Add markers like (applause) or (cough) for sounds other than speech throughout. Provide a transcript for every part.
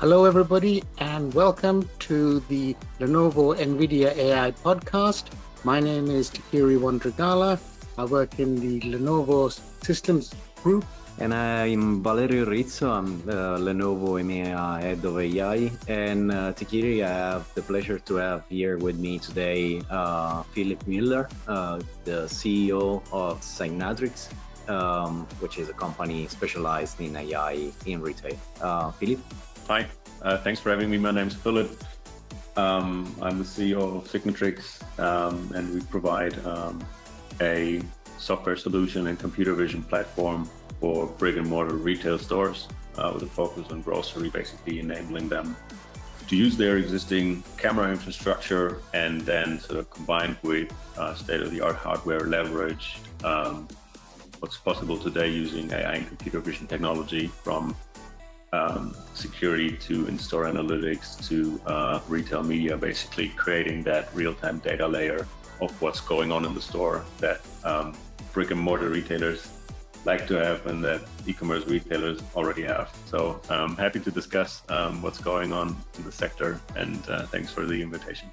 Hello, everybody, and welcome to the Lenovo NVIDIA AI podcast. My name is Tikiri Wanduragala. I work in the Lenovo Systems Group. And I'm Valerio Rizzo. I'm the Lenovo EMEA head of AI. And uh, Tikiri, I have the pleasure to have here with me today uh, Philipp Müller, uh, the CEO of Signatrix, um, which is a company specialized in AI in retail. Uh, Philip? Hi, uh, thanks for having me. My name is Philipp. Um, I'm the CEO of Signatrix, um, and we provide um, a software solution and computer vision platform for brick and mortar retail stores uh, with a focus on grocery, basically enabling them to use their existing camera infrastructure and then sort of combined with uh, state of the art hardware leverage um, what's possible today using AI and computer vision technology from um, security to in-store analytics to uh, retail media, basically creating that real-time data layer of what's going on in the store that um, brick and mortar retailers like to have and that e-commerce retailers already have. So I'm um, happy to discuss um, what's going on in the sector and uh, thanks for the invitation.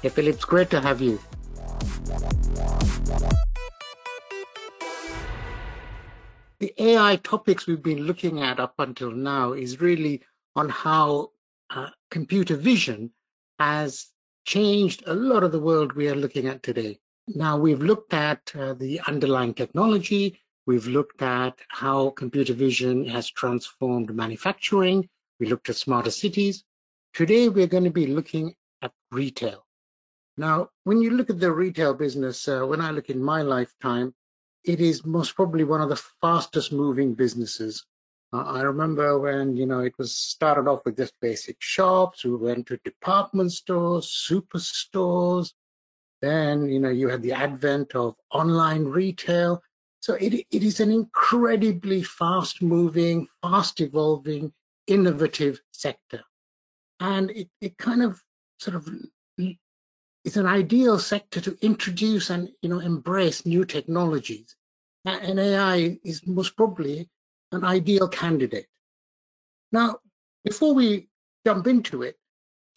Hey, Philipp, it's great to have you. The AI topics we've been looking at up until now is really on how uh, computer vision has changed a lot of the world we are looking at today. Now, we've looked at uh, the underlying technology, we've looked at how computer vision has transformed manufacturing, we looked at smarter cities. Today, we're going to be looking at retail. Now, when you look at the retail business, uh, when I look in my lifetime, it is most probably one of the fastest moving businesses. Uh, I remember when, you know, it was started off with just basic shops. We went to department stores, superstores. Then, you know, you had the advent of online retail. So it, it is an incredibly fast moving, fast evolving, innovative sector. And it, it kind of sort of it's an ideal sector to introduce and you know embrace new technologies. And AI is most probably an ideal candidate. Now, before we jump into it,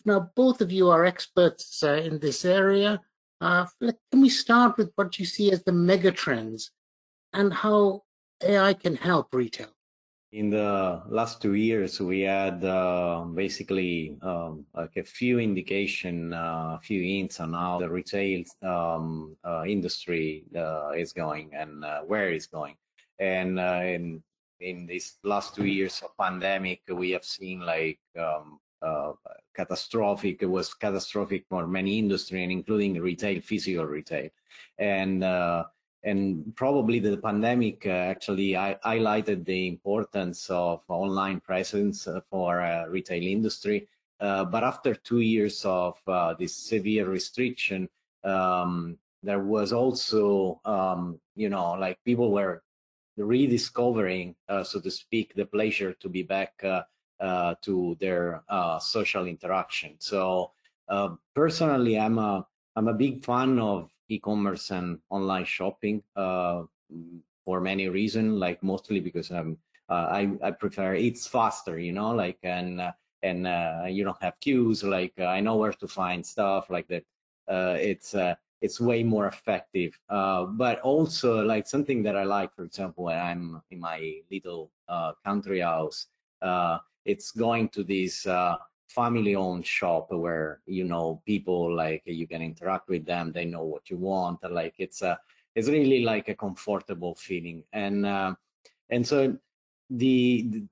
now both of you are experts uh, in this area. Uh, can we start with what you see as the mega trends and how AI can help retail? In the last two years, we had uh, basically um, like a few indication, uh, a few hints on how the retail um, uh, industry uh, is going and uh, where it's going. And uh, in in these last two years of pandemic, we have seen like um, catastrophic. It was catastrophic for many industry, and including retail, physical retail, and and probably the pandemic uh, actually highlighted the importance of online presence uh, for uh, retail industry. Uh, but after two years of uh, this severe restriction, um, there was also, um, you know, like people were rediscovering, uh, so to speak, the pleasure to be back to their social interaction. So personally, I'm a I'm a big fan of e-commerce and online shopping uh, for many reasons, like mostly because I'm uh, I, I prefer it's faster, you know, like and uh, and uh, you don't have queues. Like uh, I know where to find stuff like that. Uh, it's it's way more effective. but also like something that I like, for example, when I'm in my little country house, it's going to these family owned shop where you know people like you can interact with them they know what you want like it's a it's really like a comfortable feeling. And uh, and so the, the,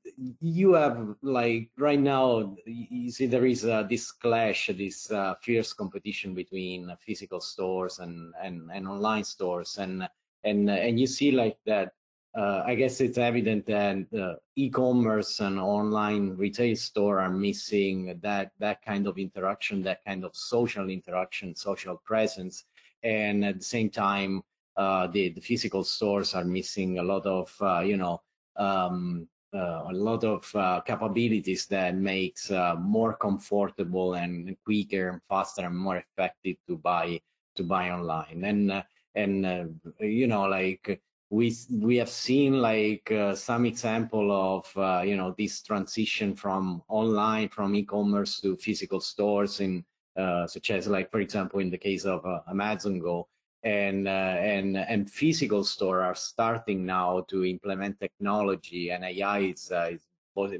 you have like right now you see there is uh, this clash this uh, fierce competition between physical stores and, and and online stores. And and and you see like that uh, I guess it's evident that uh, e-commerce and online retail store are missing that that kind of interaction, that kind of social interaction, social presence, and at the same time, uh, the, the physical stores are missing a lot of uh, you know um, uh, a lot of uh, capabilities that makes more comfortable and quicker and faster and more effective to buy to buy online. And and you know like we we have seen like uh, some example of uh, you know this transition from online from e-commerce to physical stores in uh, such as like for example in the case of uh, Amazon Go. And uh, and and physical store are starting now to implement technology and AI is, uh, is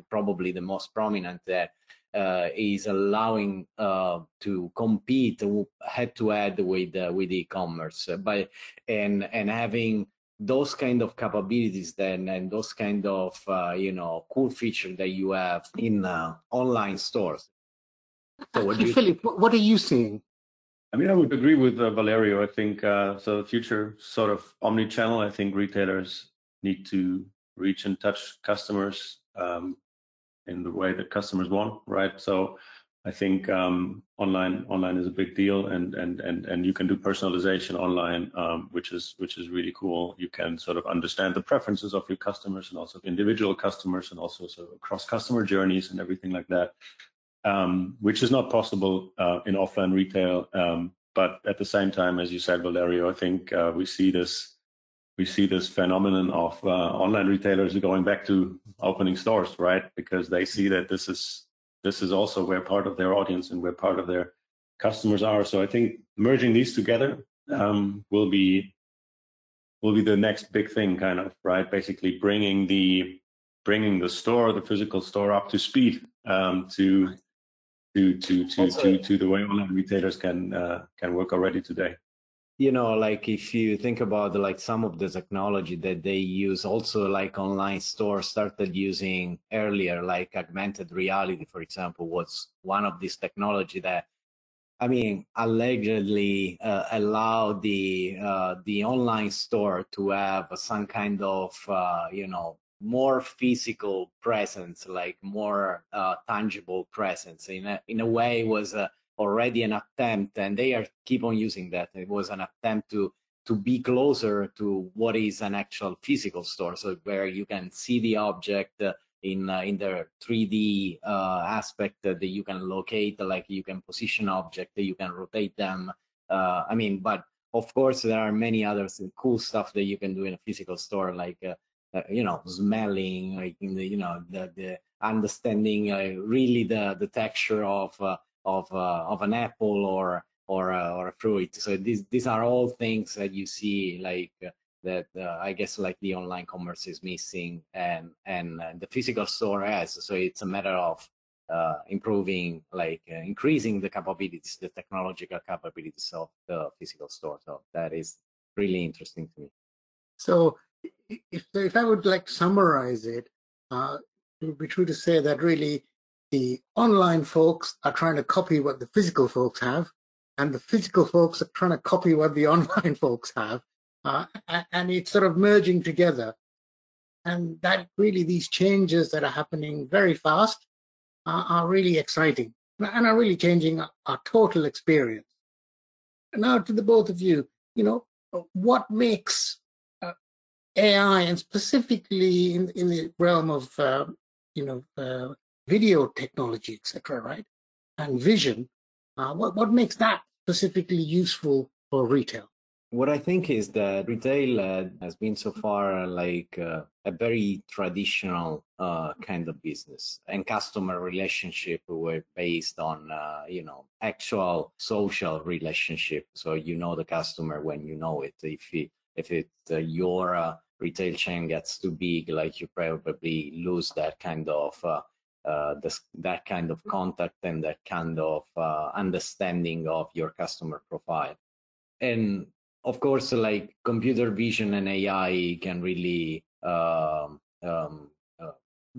probably the most prominent that is allowing to compete head to head with with e-commerce. By and and having those kind of capabilities then and those kind of uh, you know cool features that you have in uh, online stores. So what philipp what are you seeing? I mean i would agree with uh, valerio. I think uh, so the future sort of omni-channel i think retailers need to reach and touch customers um, in the way that customers want right? So I think um, online online is a big deal, and and and and you can do personalization online, um, which is which is really cool. You can sort of understand the preferences of your customers and also individual customers, and also sort of across customer journeys and everything like that, um, which is not possible uh, in offline retail. Um, but at the same time, as you said, Valerio, I think uh, we see this we see this phenomenon of uh, online retailers going back to opening stores, right? Because they see that this is this is also where part of their audience and where part of their customers are. So I think merging these together um, will be will be the next big thing, kind of right. Basically, bringing the bringing the store, the physical store, up to speed um, to to to to, to to the way online retailers can uh, can work already today you know like if you think about like some of the technology that they use also like online stores started using earlier like augmented reality for example was one of these technology that i mean allegedly uh, allowed the uh, the online store to have some kind of uh, you know more physical presence like more uh, tangible presence. In a in a way was a already an attempt, and they are keep on using that. It was an attempt to to be closer to what is an actual physical store, so where you can see the object uh, in uh, in the 3D uh, aspect that you can locate, like you can position object, you can rotate them. Uh, I mean, but of course there are many other cool stuff that you can do in a physical store, like uh, uh, you know smelling, like the, you know the the understanding really the the texture of of uh, of an apple or or or a fruit. So these these are all things that you see like uh, that uh, I guess like the online commerce is missing and and uh, the physical store has. So it's a matter of uh, improving like increasing the capabilities, the technological capabilities of the physical store. So that is really interesting to me. So if if I would like summarize it, it would be true to say that really the online folks are trying to copy what the physical folks have, and the physical folks are trying to copy what the (laughs) online folks have, uh, and it's sort of merging together. And that really, these changes that are happening very fast uh, are really exciting and are really changing our, our total experience. Now to the both of you, you know, what makes uh, AI and specifically in, in the realm of, uh, you know, uh, video technology, etc., right? And vision. Uh, what, what makes that specifically useful for retail? What I think is that retail uh, has been so far uh, like uh, a very traditional uh, kind of business, and customer relationship were based on uh, you know actual social relationship. So you know the customer when you know it. If it, if it your retail chain gets too big, like you probably lose that kind of uh, this, that kind of contact and that kind of uh, understanding of your customer profile. And of course, like computer vision and AI can really um, um, uh,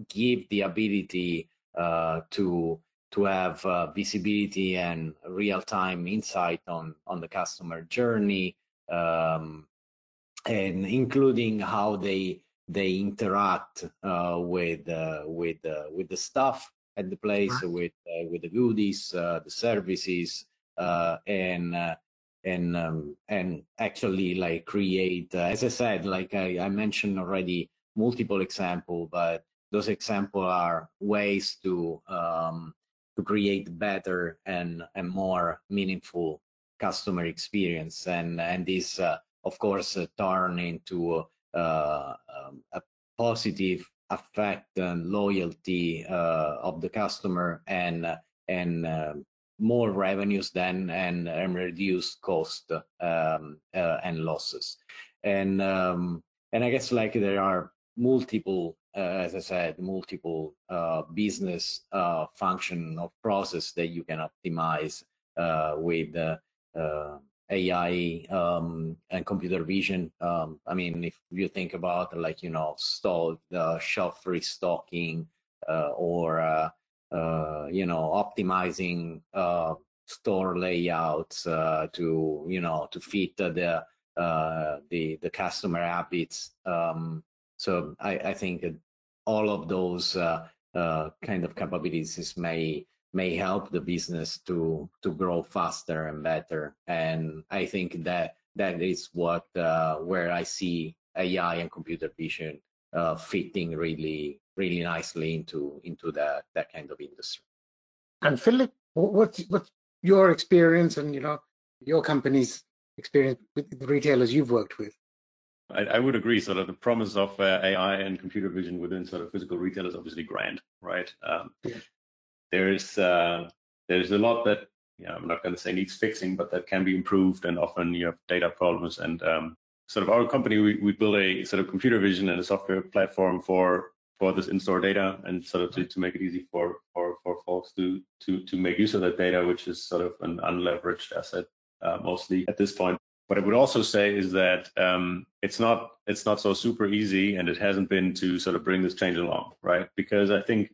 give the ability uh, to to have uh, visibility and real-time insight on on the customer journey, um, and including how they they interact uh, with uh, with uh, with the staff at the place, with uh, with the goodies, uh, the services, uh, and and um, and actually like create. as I said, like I, I mentioned already, multiple example, but those example are ways to um, to create better and and more meaningful customer experience, and and this of course turn into uh, um, a positive effect and loyalty uh, of the customer and and um, more revenues than and, and cost um, uh, and losses. And um, and I guess like there are multiple, uh, as I said, multiple uh, business uh, function or process that you can optimize uh, with uh, AI um, and computer vision. Um, I mean, if you think about like you know, stock, the shelf restocking, or uh, you know, optimizing uh, store layouts uh, to, you know, to fit the the the customer habits. Um, so I, I think all of those kind of capabilities may may help the business to to grow faster and better. And I think that that is what uh, where I see AI and computer vision uh, fitting really really nicely into into that that kind of industry. And Philipp, what's what's your experience and you know your company's experience with the retailers you've worked with? I, I would agree. Sort of the promise of uh, AI and computer vision within sort of physical retail is obviously grand, right? Um, yeah. There's uh, there's a lot that yeah, I'm not going to say needs fixing, but that can be improved. And often you have data problems. And um, sort of our company, we, we build a sort of computer vision and a software platform for for this in-store data and sort of to, to make it easy for, for, for folks to, to, to make use of that data, which is sort of an unleveraged asset uh, mostly at this point. What I would also say is that um, it's not it's not so super easy, and it hasn't been to sort of bring this change along, right? Because I think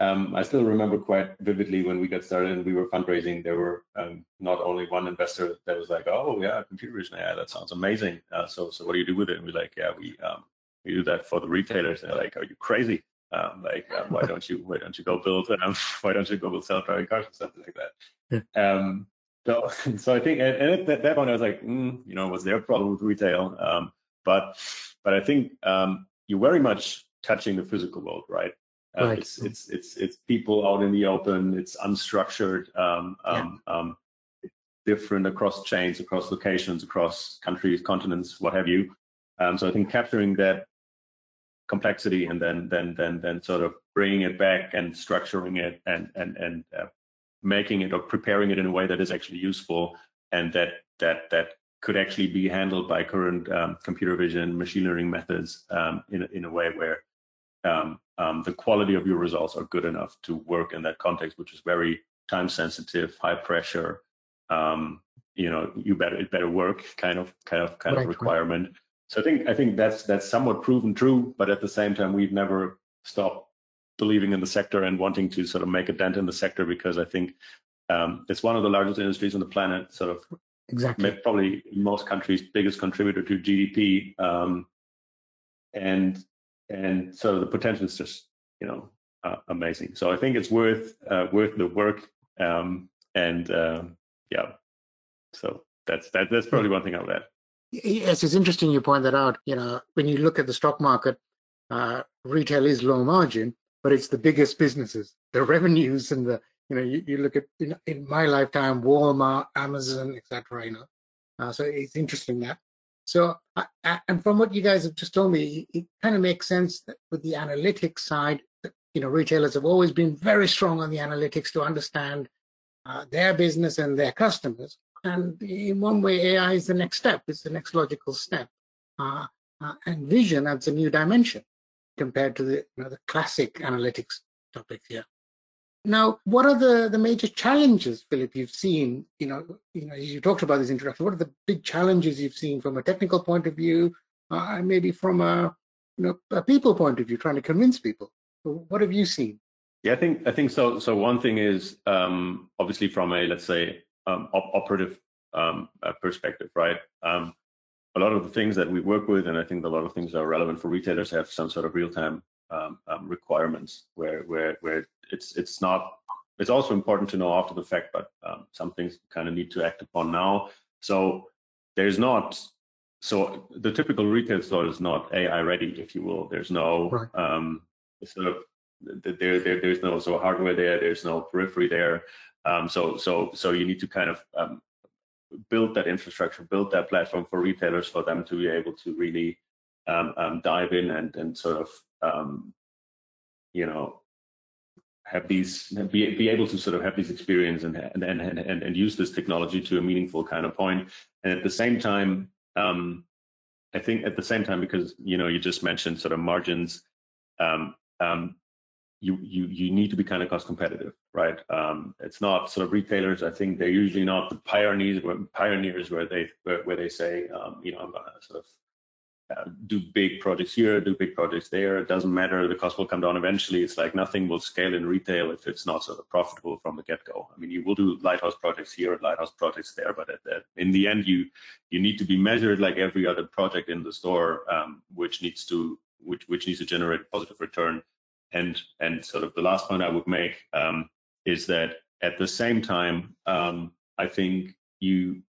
um, I still remember quite vividly when we got started and we were fundraising. There were um, not only one investor that was like, "Oh yeah, computer vision, yeah, that sounds amazing." Uh, so so what do you do with it? And we're like, "Yeah, we um, we do that for the retailers. They're like, are you crazy? Um, like, um, why don't you why don't you go build um, (laughs) why don't you go build self-driving cars or something like that? Yeah. Um, so (laughs) so I think and, and at that, that point I was like, mm, you know, was their problem with retail? Um, but but I think um, you're very much touching the physical world, right? Uh, right. It's it's it's it's people out in the open. It's unstructured. Um, um, yeah. um, different across chains, across locations, across countries, continents, what have you. Um, so I think capturing that complexity and then then then then sort of bringing it back and structuring it and and and uh, making it or preparing it in a way that is actually useful and that that that could actually be handled by current um, computer vision machine learning methods um, in a, in a way where um, um the quality of your results are good enough to work in that context, which is very time sensitive, high pressure. Um, you know, you better it better work kind of kind of kind right, of requirement. Right so I think I think that's that's somewhat proven true, but at the same time, we've never stopped believing in the sector and wanting to sort of make a dent in the sector because I think um, it's one of the largest industries on the planet. Sort of exactly probably most countries biggest contributor to GDP, um, and and so the potential is just you know uh, amazing. So I think it's worth uh, worth the work, um, and uh, yeah. So that's that, that's probably one thing I'll add. Yes, it's interesting you point that out. You know, when you look at the stock market, uh, retail is low margin, but it's the biggest businesses. The (laughs) revenues and the you know you, you look at know, in my lifetime Walmart, Amazon, etc. You know, uh, so it's interesting that. So and from what you guys have just told me, it, it kind of makes sense that with the analytics side, you know, retailers have always been very strong on the analytics to understand uh, their business and their customers. And in one way, AI is the next step, it's the next logical step. Uh, uh, and vision adds a new dimension compared to the, you know, the classic analytics topic here. Now, what are the, the major challenges, Philipp, you've seen, you know, you know, you talked about this introduction, what are the big challenges you've seen from a technical point of view, uh, maybe from a, you know, a people point of view, trying to convince people? What have you seen? Yeah, I think I think so. So one thing is um, obviously from a let's say um, op- operative um, uh, perspective, right? Um, a lot of the things that we work with, and I think a lot of things that are relevant for retailers, have some sort of real-time um, um, requirements where where where it's it's not. It's also important to know after the fact, but um, some things kind of need to act upon now. So there's not. So the typical retail store is not AI ready, if you will. There's no right. um, sort of there, there there's no so hardware there. There's no periphery there. Um, so so so you need to kind of um, build that infrastructure, build that platform for retailers for them to be able to really um, um, dive in and and sort of um, you know have these be, be able to sort of have this experience and and, and and and use this technology to a meaningful kind of point. And at the same time um, i think at the same time because you know you just mentioned sort of margins um, um, you you you need to be kind of cost competitive right? Um, it's not sort of retailers. I think they're usually not the pioneers pioneers where they where, where they say um, you know i'm gonna sort of uh, do big projects here, do big projects there. It doesn't matter. The cost will come down eventually. It's like nothing will scale in retail if it's not sort of profitable from the get-go. I mean, you will do lighthouse projects here and lighthouse projects there, but at, at, in the end, you you need to be measured like every other project in the store, um, which needs to which which needs to generate positive return. And and sort of the last point I would make um, is that at the same time, um, I think you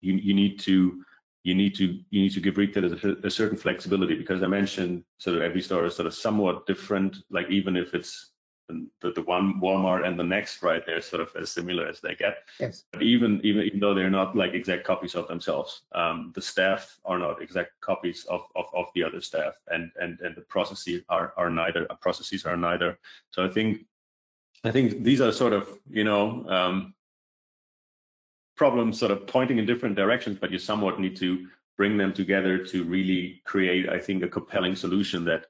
you you need to you need to you need to give retailers a, a, certain flexibility because I mentioned sort of every store is sort of somewhat different. Like even if it's the, the one Walmart and the next, right? They're sort of as similar as they get. Yes. But even even even though they're not like exact copies of themselves, um, the staff are not exact copies of, of, of the other staff, and and and the processes are are neither. Processes are neither. So I think I think these are sort of you know um, problems sort of pointing in different directions, but you somewhat need to bring them together to really create, I think, a compelling solution that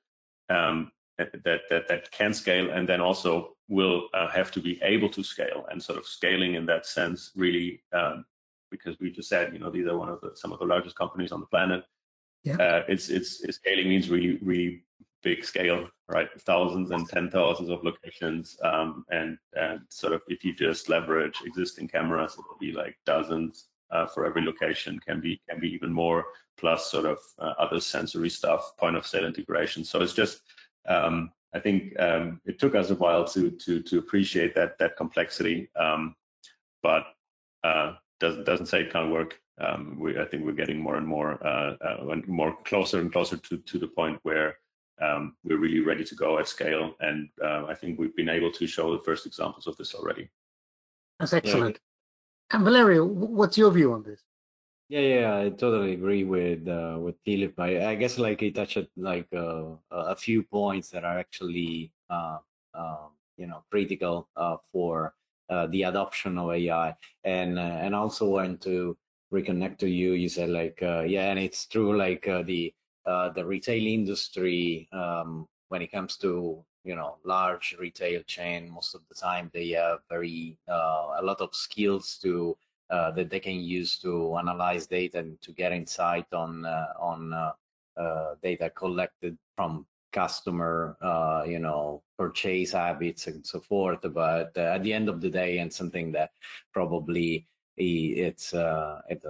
um, that that that can scale, and then also will uh, have to be able to scale, and sort of scaling in that sense, really, um, because we just said, you know, these are one of the some of the largest companies on the planet. Yeah. Uh, it's, it's it's scaling means really really big scale, right? Thousands and ten thousands of locations, um, and and sort of if you just leverage existing cameras, it'll be like dozens uh, for every location. Can be can be even more, plus sort of uh, other sensory stuff, point of sale integration. So it's just um, I think um, it took us a while to to to appreciate that that complexity, um, but uh, doesn't doesn't say it can't work. Um, we, I think we're getting more and more uh, uh, more closer and closer to to the point where um, we're really ready to go at scale. And uh, I think we've been able to show the first examples of this already. That's excellent. Yeah. And Valerio, what's your view on this? Yeah, yeah, I totally agree with uh, with Philipp. I, I guess like he touched like uh, a few points that are actually uh, um, you know critical uh, for uh, the adoption of AI, and and also want to reconnect to you. You said like yeah, and it's true like the uh, the retail industry um, when it comes to you know large retail chain most of the time they have very uh, a lot of skills to uh, that they can use to analyze data and to get insight on uh, on uh, data collected from customer you know purchase habits and so forth. But at the end of the day and something that probably it's uh, at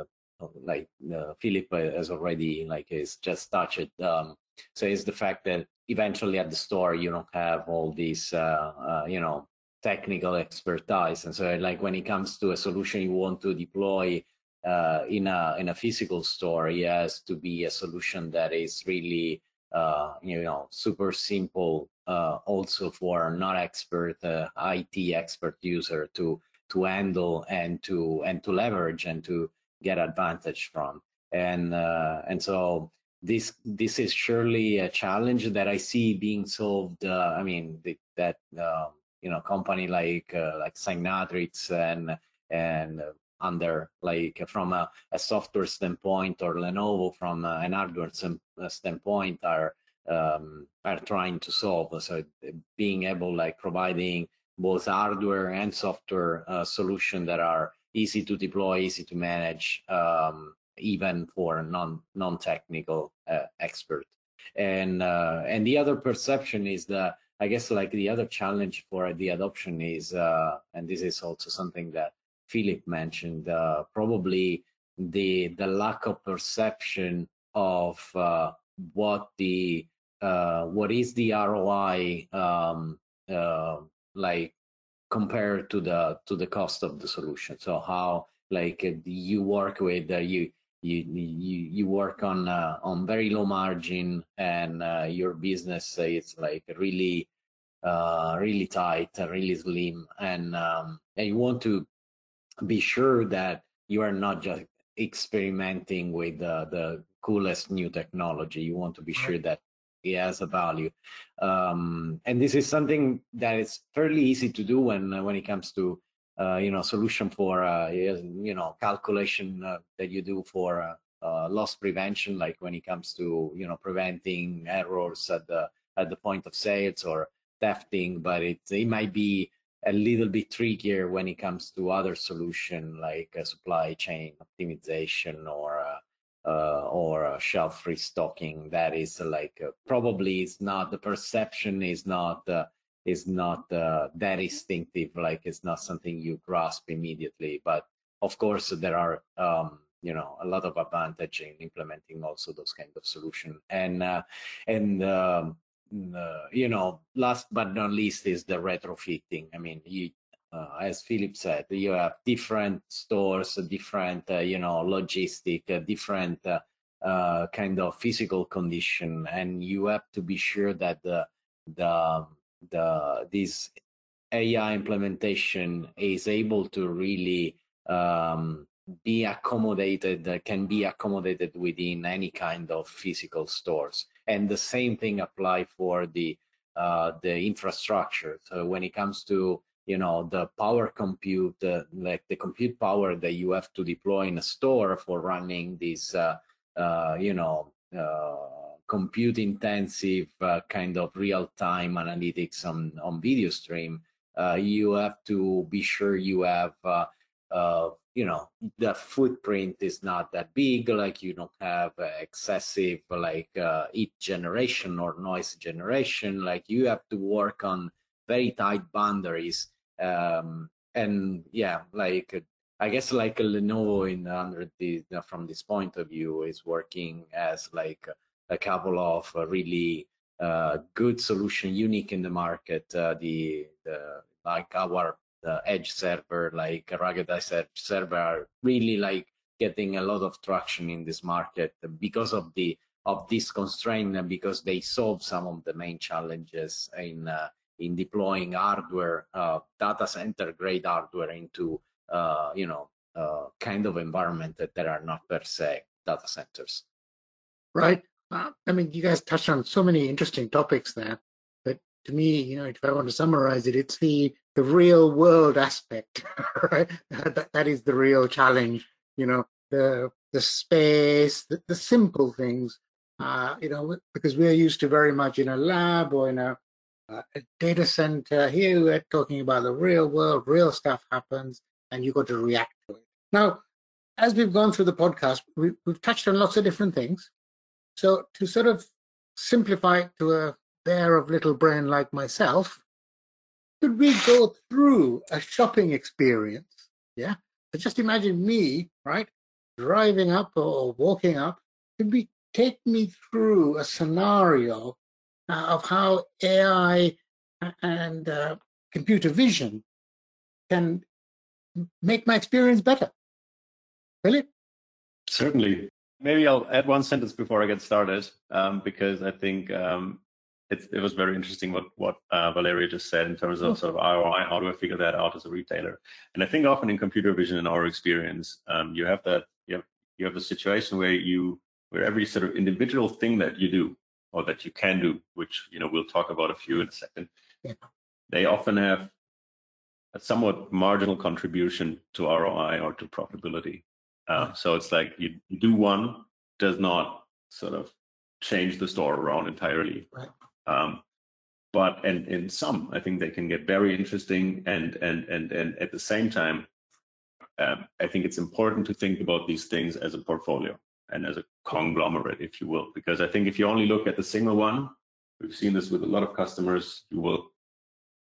like uh, Philipp has already like is just touched. Um, so it's the fact that eventually at the store you don't have all these uh, uh, you know technical expertise, and so like when it comes to a solution you want to deploy uh, in a in a physical store, it has to be a solution that is really uh, you know super simple uh, also for not expert IT expert user to to handle and to and to leverage and to get advantage from. And uh, and so this this is surely a challenge that I see being solved. Uh, I mean the, that uh, you know company like uh, like Signatrix and and under like from a, a, software standpoint or Lenovo from an hardware uh, standpoint are um, are trying to solve. So being able like providing both hardware and software uh, solution that are easy to deploy, easy to manage, um, even for non non technical uh, expert. And uh, and the other perception is that I guess like the other challenge for the adoption is, uh, and this is also something that Philipp mentioned, uh, probably the the lack of perception of uh, what the uh, what is the ROI um, like compared to the to the cost of the solution. So how like uh, you work with uh, you you you you work on uh, on very low margin and uh, your business uh, it's like really uh, really tight really slim. And um, and you want to be sure that you are not just experimenting with the coolest new technology. You want to be sure that it has a value, um, and this is something that is fairly easy to do when when it comes to uh, you know solution for uh, you know calculation uh, that you do for uh, uh, loss prevention, like when it comes to you know preventing errors at the at the point of sales or thefting. But it it might be a little bit trickier when it comes to other solution like supply chain optimization or uh, or shelf restocking. That is like uh, probably is not the perception is not uh, is not uh, that instinctive. Like it's not something you grasp immediately. But of course, there are um, you know a lot of advantage in implementing also those kind of solution. And uh, and um, uh, you know, last but not least is the retrofitting. I mean, you, uh, as Philipp said, you have different stores, different, uh, you know, logistic, uh, different uh, uh, kind of physical condition, and you have to be sure that the the the this AI implementation is able to really um, be accommodated, can be accommodated within any kind of physical stores, and the same thing apply for the uh, the infrastructure. So when it comes to you know the power compute uh, like the compute power that you have to deploy in a store for running this uh, uh, you know uh, compute intensive uh, kind of real time analytics on on video stream uh, you have to be sure you have you know the footprint is not that big like you don't have excessive like heat generation or noise generation like you have to work on very tight boundaries um, and yeah like i guess like lenovo in under the from this point of view is working as like a couple of really uh, good solution unique in the market uh, the, the like our the edge server like ruggedized server are really like getting a lot of traction in this market because of the of this constraint because they solve some of the main challenges in uh, in deploying hardware, uh, data center grade hardware into, uh, you know, uh, kind of environment that there are not per se data centers. Right. I mean, you guys touched on so many interesting topics there. But to me, you know, if I want to summarize it, it's the the real world aspect, (laughs) right? that, that is the real challenge. You know, the the space, the, the simple things. Uh, you know, because we're used to very much in a lab or in a uh, a data center. Here we're talking about the real world, real stuff happens, and you've got to react to it. Now, as we've gone through the podcast, we, we've touched on lots of different things. So to sort of simplify it to a bear of little brain like myself, could we go through a shopping experience? Yeah. So just imagine me, right, driving up or walking up. Could we take me through a scenario uh, of how AI and uh, computer vision can make my experience better. Really? Certainly. Maybe I'll add one sentence before I get started, um, because I think um, it, it, was very interesting what what uh, Valerio just said in terms of sort of ROI. How do I figure that out as a retailer? And I think often in computer vision, in our experience, um, you have that you have you have a situation where you where every sort of individual thing that you do or that you can do, which you know we'll talk about a few in a second. Yeah. They often have a somewhat marginal contribution to ROI or to profitability. Uh, so it's like you, do one does not sort of change the store around entirely. Right. Um, but and in some, I think they can get very interesting and and and and at the same time, um, I think it's important to think about these things as a portfolio and as a conglomerate, if you will. Because I think if you only look at the single one, we've seen this with a lot of customers, you will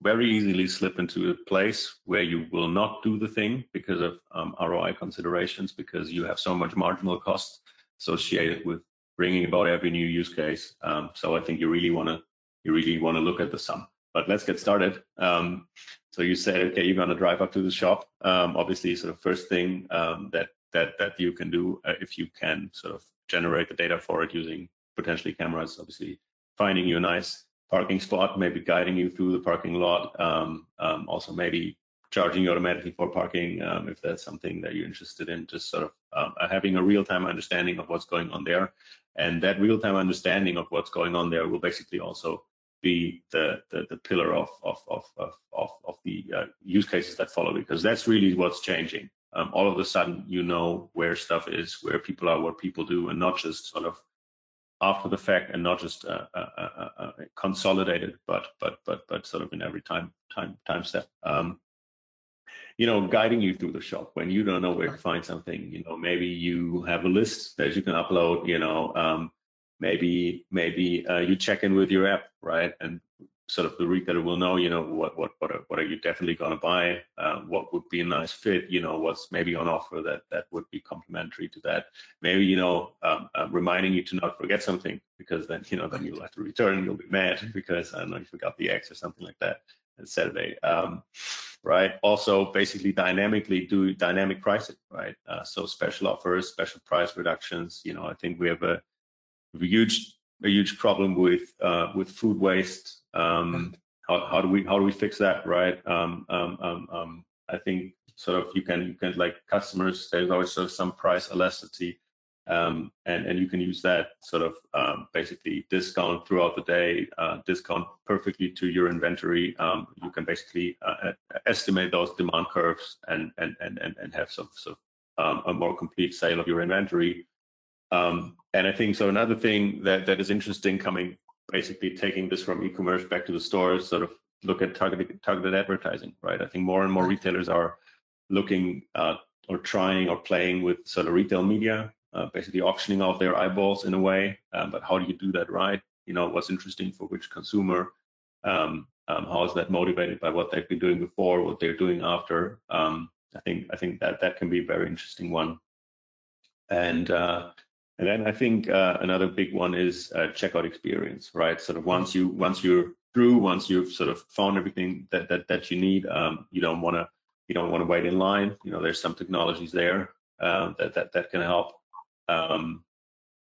very easily slip into a place where you will not do the thing because of um, ROI considerations, because you have so much marginal cost associated with bringing about every new use case. Um, so I think you really want to you really want to look at the sum. But let's get started. Um, so you said, okay, you're going to drive up to the shop. Um, obviously, sort of first thing um, that that that you can do uh, if you can sort of generate the data for it using potentially cameras, obviously finding you a nice parking spot, maybe guiding you through the parking lot, um, um, also maybe charging you automatically for parking um, if that's something that you're interested in. Just sort of um, having a real-time understanding of what's going on there, and that real-time understanding of what's going on there will basically also be the the, the pillar of of of of of, of the uh, use cases that follow because that's really what's changing. Um, all of a sudden, you know where stuff is, where people are, what people do, and not just sort of after the fact and not just uh, uh, uh, uh consolidated, but but but but sort of in every time time time step. Um, you know, guiding you through the shop when you don't know where to find something. You know, maybe you have a list that you can upload. You know, um, maybe maybe uh, you check in with your app, right? And sort of the retailer will know, you know, what what what are, what are you definitely going to buy? Uh, what would be a nice fit? You know, what's maybe on offer that that would be complementary to that? Maybe you know, um, uh, reminding you to not forget something because then you know then you'll have to return. You'll be mad because I don't know you forgot the X or something like that on Saturday. Um, right. Also, basically dynamically do dynamic pricing. Right. Uh, so special offers, special price reductions. You know, I think we have a huge a huge problem with uh, with food waste um, how, how do we how do we fix that, right? Um, um, um, um, I think sort of you can you can like customers there's always sort of some price elasticity, um, and and you can use that sort of um, basically discount throughout the day, uh, discount perfectly to your inventory. Um, you can basically uh, estimate those demand curves and and and and, and have some sort of um, a more complete sale of your inventory. Um, and I think so. Another thing that that is interesting coming basically taking this from e-commerce back to the stores, sort of look at targeted targeted advertising, right? I think more and more retailers are looking uh, or trying or playing with sort of retail media, uh, basically auctioning off their eyeballs in a way. Um, but how do you do that right? You know, what's interesting for which consumer? Um, um, how is that motivated by what they've been doing before, what they're doing after? Um, I think I think that that can be a very interesting one. And uh, and then I think uh, another big one is uh, checkout experience, right? Sort of once you once you're through, once you've sort of found everything that that that you need, um, you don't want to you don't want to wait in line. You know, there's some technologies there uh, that that that can help. Um,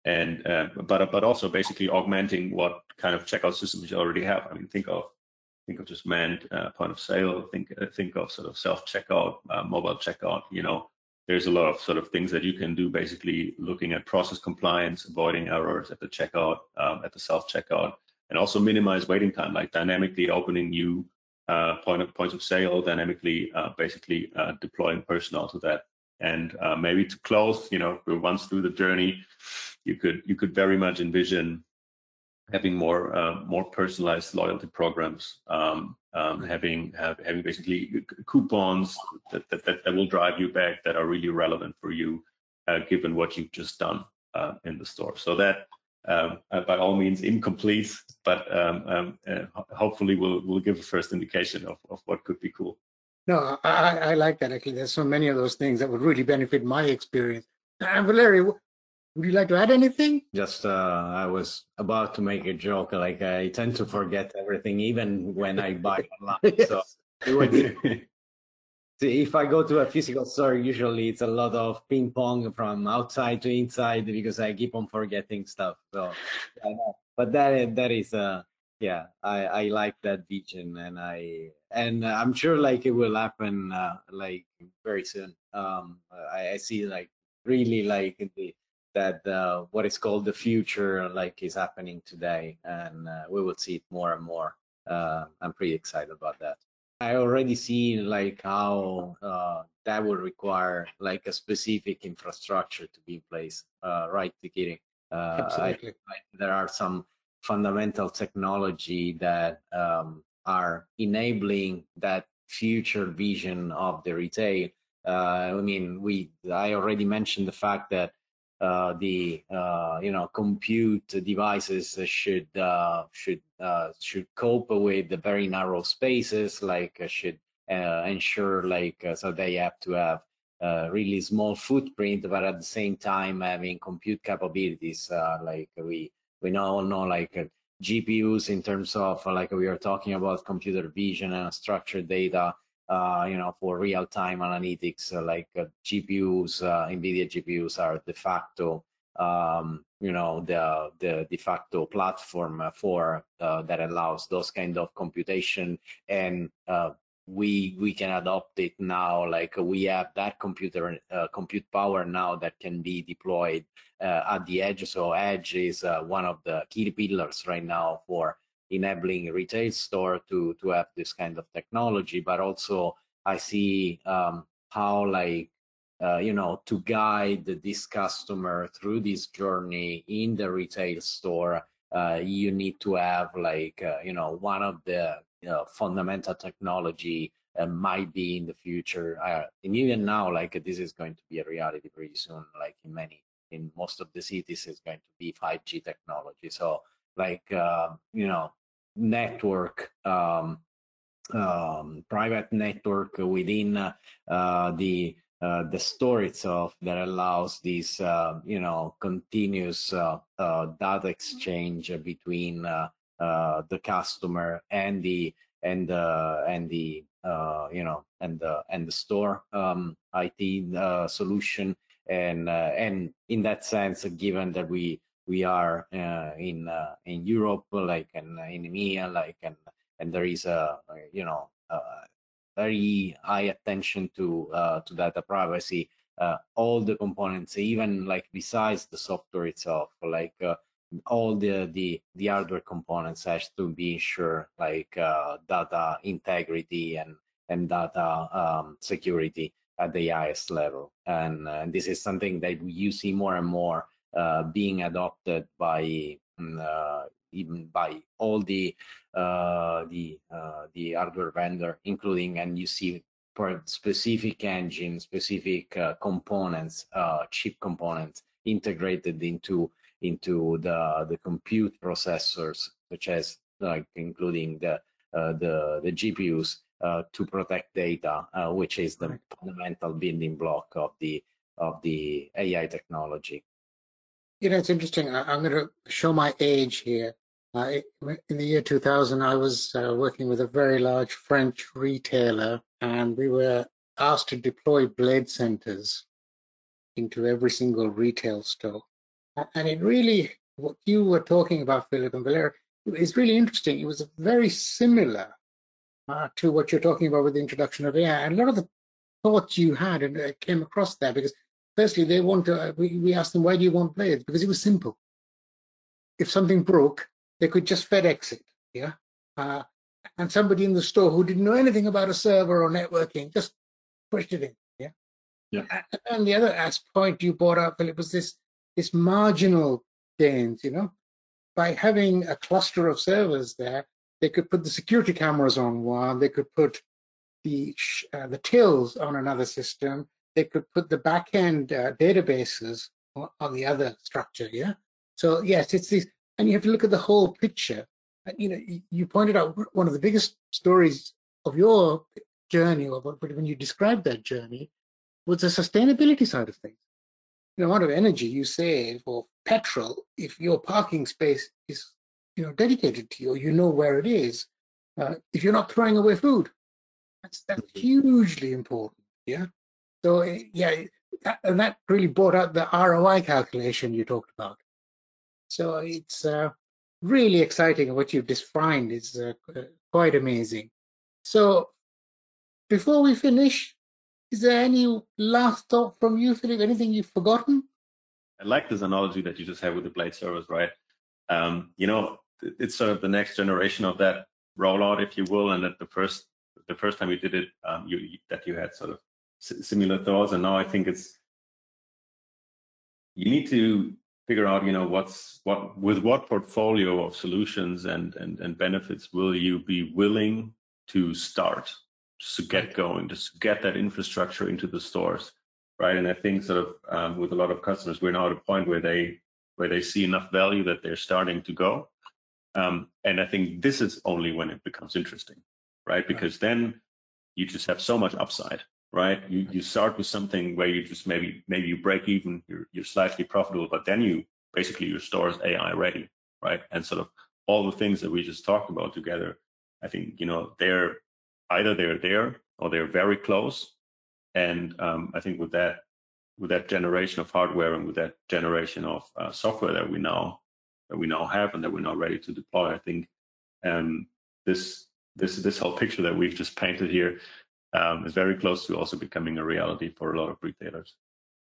and uh, but but also basically augmenting what kind of checkout systems you already have. I mean, think of think of just manned uh, point of sale. Think uh, think of sort of self checkout, mobile checkout. You know, there's a lot of sort of things that you can do basically looking at process compliance avoiding errors at the checkout um, at the self checkout and also minimize waiting time like dynamically opening new uh, point of points of sale dynamically uh, basically uh, deploying personnel to that. And uh, maybe to close you know once through the journey. You could you could very much envision having more uh, more personalized loyalty programs, um, um, having have, having basically coupons that, that, that, will drive you back that are really relevant for you, uh, given what you've just done uh, in the store. So that um, uh, by all means incomplete, but um, um, uh, hopefully will will give a first indication of, of what could be cool. No, I, I like that actually. There's so many of those things that would really benefit my experience. (clears throat) And Valery, would you like to add anything? Just, uh, I was about to make a joke. Like I tend to forget everything, even when I buy (laughs) online. yes. So (laughs) if I go to a physical store, usually it's a lot of ping pong from outside to inside because I keep on forgetting stuff. So, but that that is uh yeah, I I like that vision, and I and I'm sure like it will happen uh, like very soon. Um, I, I see like really like the that uh, what is called the future like is happening today and uh, we will see it more and more uh, i'm pretty excited about that i already see like how uh, that would require like a specific infrastructure to be in place uh, right Tikiri? Uh, Absolutely. I, I, there are some fundamental technology that um, are enabling that future vision of the retail i mean we i already mentioned the fact that uh, the uh, you know compute devices should uh, should uh, should cope with the very narrow spaces like uh, should ensure like so they have to have really small footprint but at the same time having compute capabilities like we we know all know like GPUs in terms of like we are talking about computer vision and structured data uh, you know, for real-time analytics, uh, like uh, GPUs, uh, NVIDIA GPUs are de facto, um, you know, the the de facto platform for uh, that allows those kind of computation. And we we can adopt it now like we have that computer uh, compute power now that can be deployed uh, at the edge. So edge is uh, one of the key pillars right now for enabling retail store to to have this kind of technology but also i see um, how like uh, you know to guide this customer through this journey in the retail store uh, you need to have like uh, you know one of the uh, fundamental technology might be in the future. Uh, and even now like this is going to be a reality pretty soon like in many in most of the cities is going to be 5g technology. So like uh, you know network um, um, private network within uh, the uh, the store itself that allows this, uh, you know, continuous uh, uh data exchange between uh, uh, the customer and the and the and the you know and the and the store um, IT solution. And and in that sense, given that we we are in in Europe, like and in EMEA, like and and there is a you know very high attention to uh, to data privacy. Uh, all the components, even like besides the software itself, like uh, all the the the hardware components has to be ensure like uh, data integrity and and data um, security at the highest level. And, uh, this is something that you see more and more uh, being adopted by mm, even by all the uh, the uh, the hardware vendor, including and you see specific engine, specific uh, components, uh, chip components integrated into into the the compute processors, such as like including the uh, the the GPUs uh, to protect data, which is the fundamental building block of the of the AI technology. You know, it's interesting. I, am going to show my age here. Uh, in the year 2000, I was uh, working with a very large French retailer, and we were asked to deploy blade centers into every single retail store. And it really, what you were talking about, Philipp and Valerio, is really interesting. It was very similar uh, to what you're talking about with the introduction of AI. And a lot of the thoughts you had and uh, came across there because firstly, they want to, uh, we, we asked them, why do you want blades? Because it was simple. If something broke, they could just FedEx it, yeah. Uh, and somebody in the store who didn't know anything about a server or networking just pushed it in, yeah. Yeah. And the other point you brought up, Philipp, was this this marginal gains. You know, by having a cluster of servers there, they could put the security cameras on one. They could put the uh, the tills on another system. They could put the backend uh, databases on, on the other structure. Yeah. So yes, it's these and you have to look at the whole picture. You know, you pointed out one of the biggest stories of your journey, or when you described that journey, was the sustainability side of things. The amount of energy you save or petrol if your parking space is, you know, dedicated to you, or you know where it is. Uh, if you're not throwing away food, that's that's mm-hmm. hugely important. Yeah. So eh, yeah, that, and that really brought out the ROI calculation you talked about. So it's uh, really exciting. What you've defined is uh, uh, quite amazing. So before we finish, is there any last thought from you, Philipp? Anything you've forgotten? I like this analogy that you just had with the blade servers, right? Um, you know, it's sort of the next generation of that rollout, if you will, and that the first the first time you did it, um, you, that you had sort of similar thoughts, and now I think it's you need to figure out you know what's what with what portfolio of solutions and and, and benefits will you be willing to start just to get going just to get that infrastructure into the stores right? And i think sort of um, with a lot of customers we're now at a point where they where they see enough value that they're starting to go. Um, and i think this is only when it becomes interesting right. Because then you just have so much upside right? You you start with something where you just maybe maybe you break even, you're you're slightly profitable, but then you basically your store is AI ready, right? And sort of all the things that we just talked about together, I think you know they're either they're there or they're very close. And um, I think with that with that generation of hardware and with that generation of uh, software that we now that we now have and that we're now ready to deploy, I think um, this this this whole picture that we've just painted here um, is very close to also becoming a reality for a lot of retailers.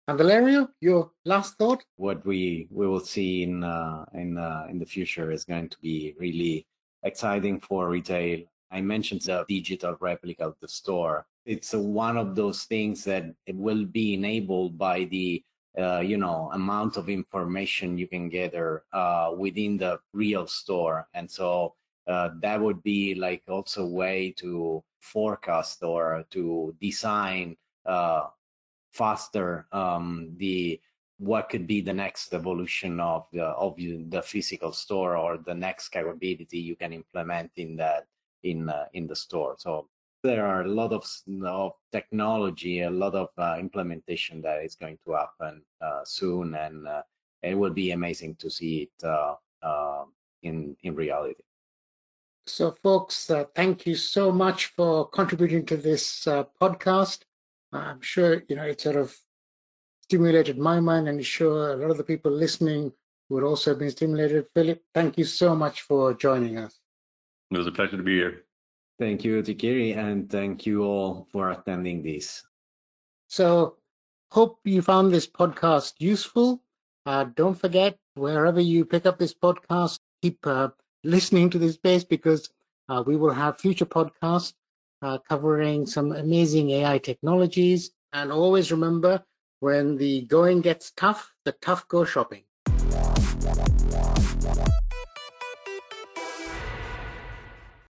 And Valerio, your last thought? What we we will see in uh, in uh, in the future is going to be really exciting for retail. I mentioned the digital replica of the store. It's one of those things that it will be enabled by the uh, you know amount of information you can gather uh, within the real store, and so uh, that would be like also a way to forecast or to design uh, faster um, the what could be the next evolution of the of the physical store or the next capability you can implement in that in uh, in the store. So there are a lot of, of technology, a lot of uh, implementation that is going to happen uh, soon, and uh, it will be amazing to see it uh, in in reality. So, folks, thank you so much for contributing to this podcast. I'm sure you know it sort of stimulated my mind, and sure a lot of the people listening would also have been stimulated. Philipp, thank you so much for joining us. It was a pleasure to be here. Thank you, Tikiri, and thank you all for attending this. So, hope you found this podcast useful. Uh, don't forget, wherever you pick up this podcast, keep uh, listening to this space because uh, we will have future podcasts uh, covering some amazing AI technologies. And always remember, when the going gets tough, the tough go shopping.